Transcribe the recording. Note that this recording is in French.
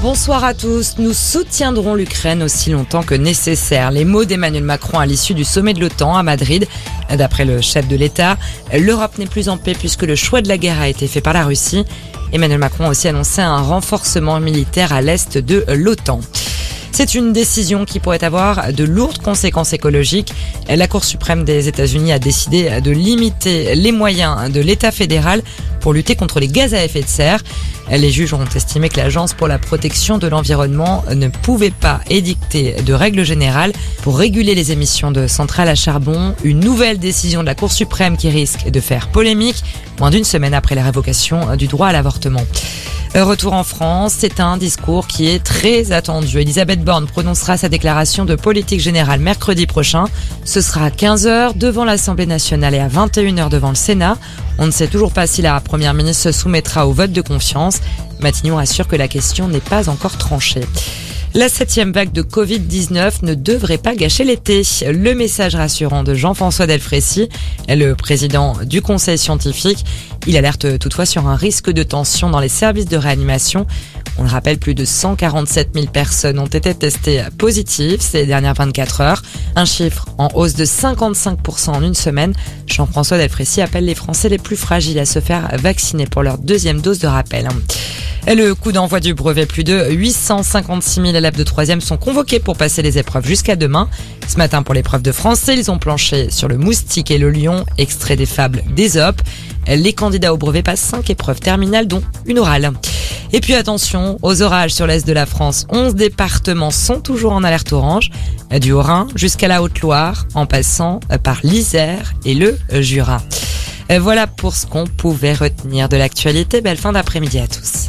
Bonsoir à tous. Nous soutiendrons l'Ukraine aussi longtemps que nécessaire. Les mots d'Emmanuel Macron à l'issue du sommet de l'OTAN à Madrid. D'après le chef de l'État, l'Europe n'est plus en paix puisque le choix de la guerre a été fait par la Russie. Emmanuel Macron a aussi annoncé un renforcement militaire à l'est de l'OTAN. C'est une décision qui pourrait avoir de lourdes conséquences écologiques. La Cour suprême des États-Unis a décidé de limiter les moyens de l'État fédéral pour lutter contre les gaz à effet de serre. Les juges ont estimé que l'Agence pour la protection de l'environnement ne pouvait pas édicter de règles générales pour réguler les émissions de centrales à charbon. Une nouvelle décision de la Cour suprême qui risque de faire polémique moins d'une semaine après la révocation du droit à l'avortement. Euh, retour en France, c'est un discours qui est très attendu. Elisabeth Borne prononcera sa déclaration de politique générale mercredi prochain. Ce sera à 15h devant l'Assemblée nationale et à 21h devant le Sénat. On ne sait toujours pas si la Première ministre se soumettra au vote de confiance. Matignon assure que la question n'est pas encore tranchée. La septième vague de Covid-19 ne devrait pas gâcher l'été. Le message rassurant de Jean-François Delfrécy, le président du conseil scientifique, il alerte toutefois sur un risque de tension dans les services de réanimation. On le rappelle, plus de 147 000 personnes ont été testées positives ces dernières 24 heures. Un chiffre en hausse de 55% en une semaine. Jean-François Delfrécy appelle les Français les plus fragiles à se faire vacciner pour leur deuxième dose de rappel. Le coup d'envoi du brevet, plus de 856 000 élèves de 3e sont convoqués pour passer les épreuves jusqu'à demain. Ce matin, pour l'épreuve de français, ils ont planché sur le moustique et le lion, extrait des fables d'Ésope. Les candidats au brevet passent 5 épreuves terminales, dont une orale. Et puis attention aux orages sur l'est de la France. 11 départements sont toujours en alerte orange, du Haut-Rhin jusqu'à la Haute-Loire, en passant par l'Isère et le Jura. Voilà pour ce qu'on pouvait retenir de l'actualité. Belle fin d'après-midi à tous.